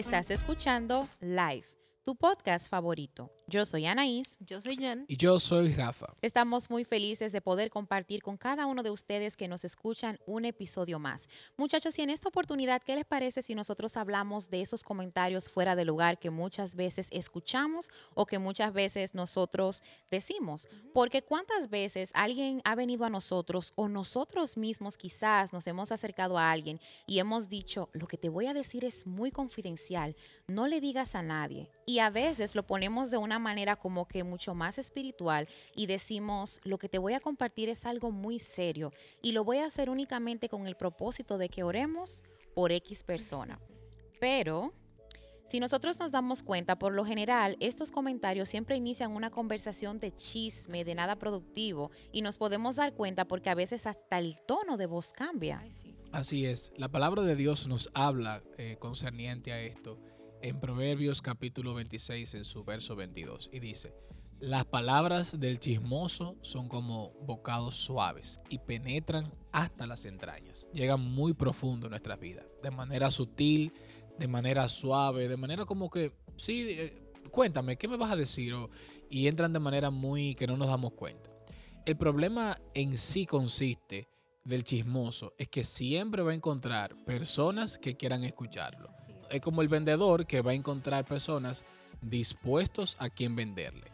Estás escuchando Live, tu podcast favorito. Yo soy Anaís. Yo soy Jan. Y yo soy Rafa. Estamos muy felices de poder compartir con cada uno de ustedes que nos escuchan un episodio más. Muchachos, y en esta oportunidad, ¿qué les parece si nosotros hablamos de esos comentarios fuera de lugar que muchas veces escuchamos o que muchas veces nosotros decimos? Porque cuántas veces alguien ha venido a nosotros o nosotros mismos quizás nos hemos acercado a alguien y hemos dicho, lo que te voy a decir es muy confidencial, no le digas a nadie. Y a veces lo ponemos de una manera como que mucho más espiritual y decimos, lo que te voy a compartir es algo muy serio y lo voy a hacer únicamente con el propósito de que oremos por X persona. Pero si nosotros nos damos cuenta, por lo general, estos comentarios siempre inician una conversación de chisme, de nada productivo, y nos podemos dar cuenta porque a veces hasta el tono de voz cambia. Así es, la palabra de Dios nos habla eh, concerniente a esto en Proverbios capítulo 26 en su verso 22 y dice, las palabras del chismoso son como bocados suaves y penetran hasta las entrañas. Llegan muy profundo en nuestras vidas, de manera sutil, de manera suave, de manera como que, sí, eh, cuéntame, ¿qué me vas a decir? y entran de manera muy que no nos damos cuenta. El problema en sí consiste del chismoso es que siempre va a encontrar personas que quieran escucharlo es como el vendedor que va a encontrar personas dispuestos a quien venderle.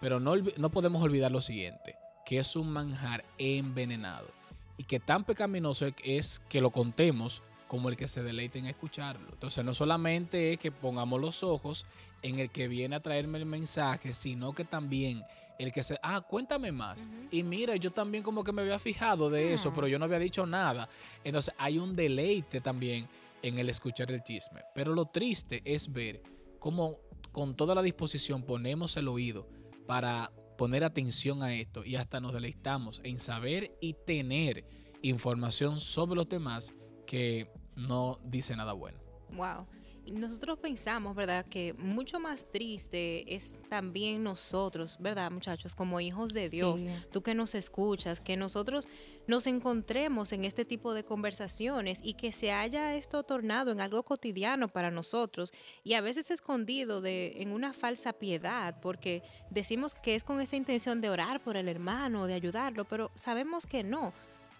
Pero no, no podemos olvidar lo siguiente, que es un manjar envenenado y que tan pecaminoso es que lo contemos como el que se deleite en escucharlo. Entonces no solamente es que pongamos los ojos en el que viene a traerme el mensaje, sino que también el que se, ah, cuéntame más. Y mira, yo también como que me había fijado de eso, ah. pero yo no había dicho nada. Entonces hay un deleite también en el escuchar el chisme. Pero lo triste es ver cómo con toda la disposición ponemos el oído para poner atención a esto y hasta nos deleitamos en saber y tener información sobre los demás que no dice nada bueno. Wow nosotros pensamos, ¿verdad?, que mucho más triste es también nosotros, ¿verdad, muchachos? Como hijos de Dios, tú que nos escuchas, que nosotros nos encontremos en este tipo de conversaciones y que se haya esto tornado en algo cotidiano para nosotros y a veces escondido de, en una falsa piedad, porque decimos que es con esa intención de orar por el hermano, de ayudarlo, pero sabemos que no.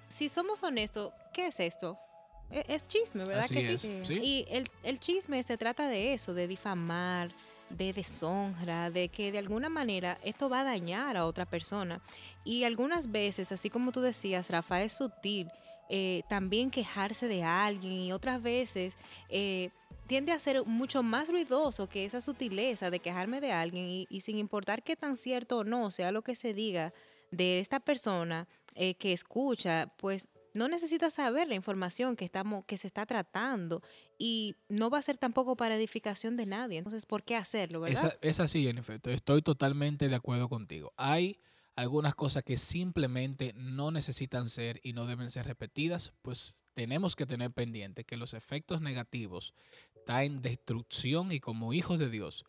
Si somos honestos, ¿qué es esto? E, es chisme, ¿verdad que sí? Y el, chisme se trata de eso, de difamar, de deshonra, de que de alguna manera esto va a dañar a otra persona. Y algunas veces, así como tú decías, Rafa, es sutil eh, también quejarse de alguien y otras veces eh, tiende a ser mucho más ruidoso que esa sutileza de quejarme de alguien y, y, sin importar qué tan cierto o no sea lo que se diga de esta persona eh, que escucha, pues no necesita saber la información que, estamos, que se está tratando y no va a ser tampoco para edificación de nadie. Entonces, ¿por qué hacerlo, verdad? Es, así, en efecto. Estoy totalmente de acuerdo contigo. Hay algunas cosas que simplemente no necesitan ser y no deben ser repetidas, pues tenemos que tener pendiente que los efectos negativos traen destrucción y como hijos de Dios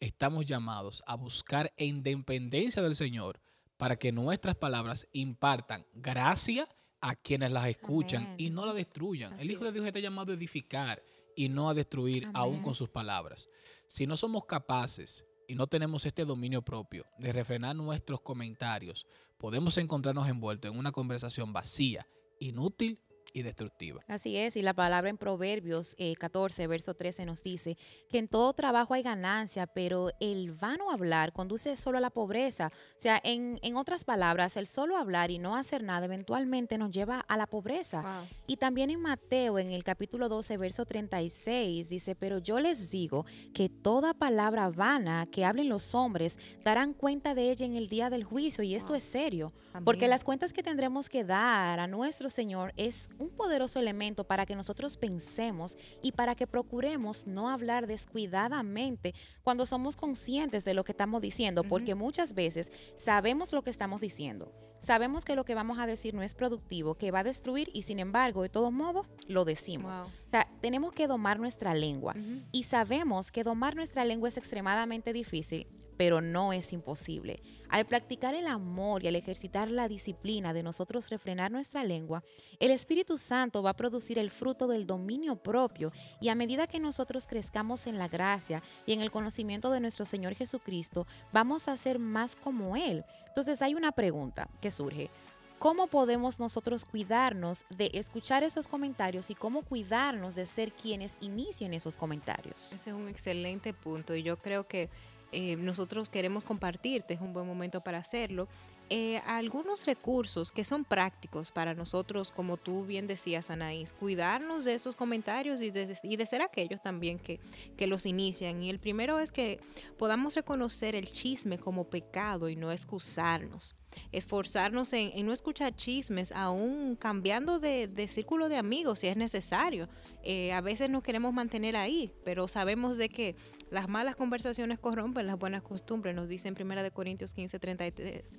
estamos llamados a buscar independencia del Señor para que nuestras palabras impartan gracia a quienes las escuchan y no la destruyan. el Hijo de Dios está llamado a edificar y no a destruir aún con sus palabras. Si no somos capaces y no tenemos este dominio propio de refrenar nuestros comentarios, podemos encontrarnos envueltos en una conversación vacía, inútil y destructiva. Así es, y la palabra en Proverbios 14, eh, verso 13 nos dice que en todo trabajo hay ganancia, pero el vano hablar conduce solo a la pobreza. O sea, en, en otras palabras, el solo hablar y no hacer nada eventualmente nos lleva a la pobreza. Y también en Mateo, en el capítulo 12, verso 36, dice, pero yo les digo que toda palabra vana que hablen los hombres darán cuenta de ella en el día del juicio, y esto es serio, porque las cuentas que tendremos que dar a nuestro Señor es un poderoso elemento para que nosotros pensemos y para que procuremos no hablar descuidadamente cuando somos conscientes de lo que estamos diciendo, porque muchas veces sabemos lo que estamos diciendo, sabemos que lo que vamos a decir no es productivo, que va a destruir y sin embargo, de todos modos, lo decimos. O sea, tenemos que domar nuestra lengua y sabemos que domar nuestra lengua es extremadamente difícil pero no es imposible. Al practicar el amor y al ejercitar la disciplina de nosotros refrenar nuestra lengua, el Espíritu Santo va a producir el fruto del dominio propio y a medida que nosotros crezcamos en la gracia y en el conocimiento de nuestro Señor Jesucristo, vamos a ser más como Él. Entonces hay una pregunta que surge. ¿Cómo podemos nosotros cuidarnos de escuchar esos comentarios y cómo cuidarnos de ser quienes inicien esos comentarios? Ese es un excelente punto y yo creo que eh, nosotros queremos compartirte, es un buen momento para hacerlo. Eh, algunos recursos que son prácticos para nosotros, como tú bien decías, Anaís, cuidarnos de esos comentarios y de, y de ser aquellos también que, que, los inician. Y el primero es que podamos reconocer el chisme como pecado y no excusarnos. Esforzarnos en, no escuchar chismes, aún cambiando de, de, círculo de amigos si es necesario. Eh, a veces nos queremos mantener ahí, pero sabemos de que las malas conversaciones corrompen las buenas costumbres, nos dice en 1 Corintios 15, 33.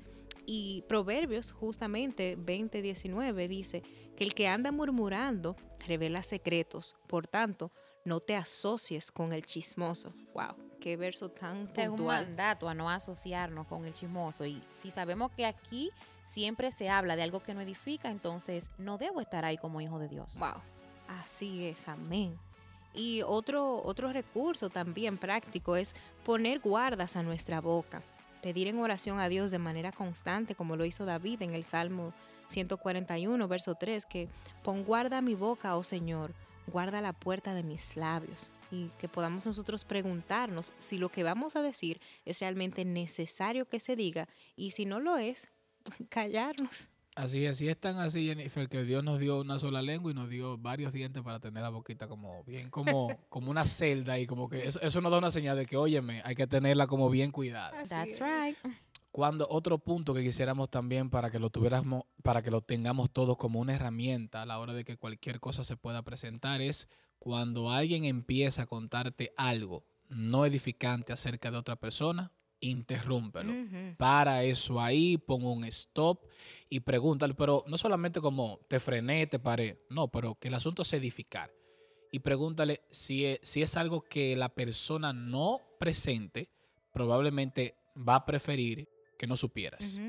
Y Proverbios, justamente 20:19, dice que el que anda murmurando revela secretos. Por tanto, no te asocies con el chismoso. ¡Wow! Qué verso tan puntual. Es un mandato a no asociarnos con el chismoso. Y si sabemos que aquí siempre se habla de algo que no edifica, entonces no debo estar ahí como hijo de Dios. ¡Wow! Así es, amén. Y otro, otro recurso también práctico es poner guardas a nuestra boca pedir en oración a Dios de manera constante, como lo hizo David en el Salmo 141, verso 3, que pon guarda mi boca, oh Señor, guarda la puerta de mis labios. Y que podamos nosotros preguntarnos si lo que vamos a decir es realmente necesario que se diga y si no lo es, callarnos. Así es, así es tan así, Jennifer, que Dios nos dio una sola lengua y nos dio varios dientes para tener la boquita como bien, como, como una celda y como que eso, eso nos da una señal de que, óyeme, hay que tenerla como bien cuidada. That's right. Cuando otro punto que quisiéramos también para que lo tuviéramos, para que lo tengamos todos como una herramienta a la hora de que cualquier cosa se pueda presentar es cuando alguien empieza a contarte algo no edificante acerca de otra persona, interrúmpelo. Para eso ahí, pon un stop y pregúntale, pero no solamente como te frené, te paré, no, pero que el asunto es edificar. Y pregúntale si es, si es algo que la persona no presente, probablemente va a preferir que no supieras.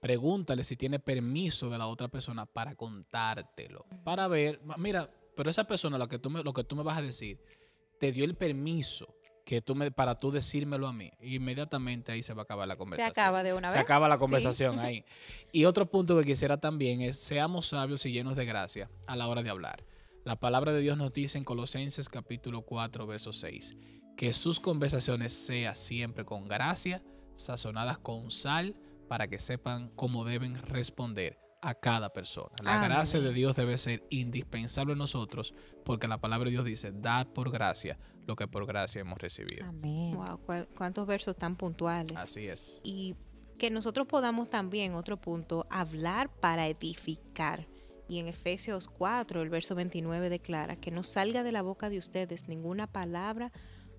Pregúntale si tiene permiso de la otra persona para contártelo, para ver, mira, pero esa persona, lo que tú me, lo que tú me vas a decir, te dio el permiso que tú me, para tú decírmelo a mí. Inmediatamente ahí se va a acabar la conversación. Se acaba de una vez. Se acaba la conversación ahí. Y otro punto que quisiera también es, seamos sabios y llenos de gracia a la hora de hablar. La palabra de Dios nos dice en Colosenses capítulo 4, verso 6, que sus conversaciones sean siempre con gracia, sazonadas con sal, para que sepan cómo deben responder a cada persona. La gracia de Dios debe ser indispensable en nosotros porque la palabra de Dios dice, dad por gracia lo que por gracia hemos recibido. Amén. Wow, cuántos versos tan puntuales. Así es. Y que nosotros podamos también, otro punto, hablar para edificar. Y en Efesios 4, el verso 29 declara que no salga de la boca de ustedes ninguna palabra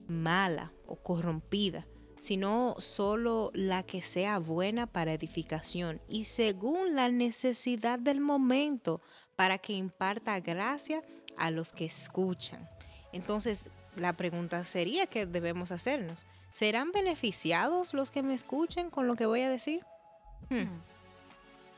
mala o corrompida, sino solo la que sea buena para edificación y según la necesidad del momento, para que imparta gracia a los que escuchan. Entonces, la pregunta sería que debemos hacernos. ¿Serán beneficiados los que me escuchen con lo que voy a decir? Hmm.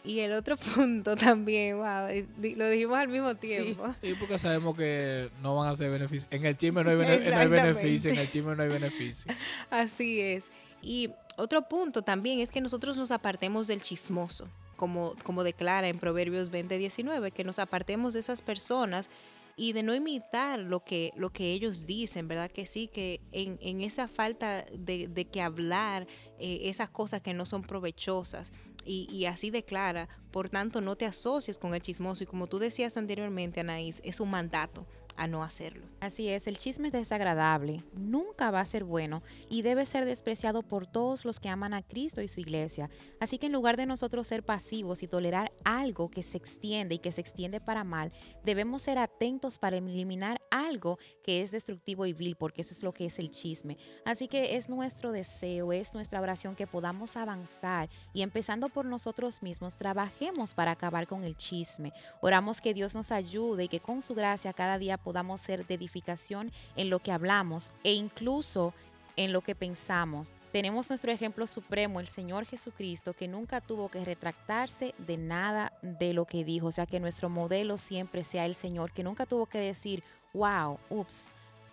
Y el otro punto también, wow, lo dijimos al mismo tiempo. Sí, porque sabemos que no van a ser beneficios. En el chisme no hay, beneficio, en el chisme no hay beneficio. Así es. Y otro punto también es que nosotros nos apartemos del chismoso, como, como declara en Proverbios 20, 19, que nos apartemos de esas personas y de no imitar lo que, lo que ellos dicen, ¿verdad? Que sí, que en, en esa falta de, de que hablar eh, esas cosas que no son provechosas, y, así declara, por tanto no te asocies con el chismoso y como tú decías anteriormente, Anaís, es un mandato a no hacerlo. Así es, el chisme es desagradable, nunca va a ser bueno y debe ser despreciado por todos los que aman a Cristo y su iglesia. Así que en lugar de nosotros ser pasivos y tolerar algo que se extiende y que se extiende para mal, debemos ser atentos para eliminar algo que es destructivo y vil, porque eso es lo que es el chisme. Así que es nuestro deseo, es nuestra oración que podamos avanzar y empezando por nosotros mismos, trabajemos para acabar con el chisme. Oramos que Dios nos ayude y que con su gracia cada día podamos ser de edificación en lo que hablamos e incluso en lo que pensamos. tenemos nuestro ejemplo supremo, el Señor Jesucristo, que nunca tuvo que retractarse de nada de lo que dijo. O sea, que nuestro modelo siempre sea el Señor, que nunca tuvo que decir, wow, ups,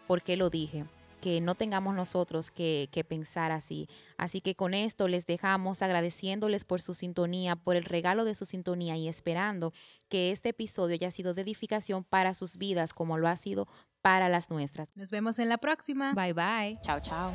¿por qué lo dije? Que no tengamos nosotros que, que, pensar así. Así que con esto les dejamos agradeciéndoles por su sintonía, por el regalo de su sintonía y esperando que este episodio haya sido de edificación para sus vidas como lo ha sido para las nuestras. Nos vemos en la próxima. Bye bye. Chao, chao.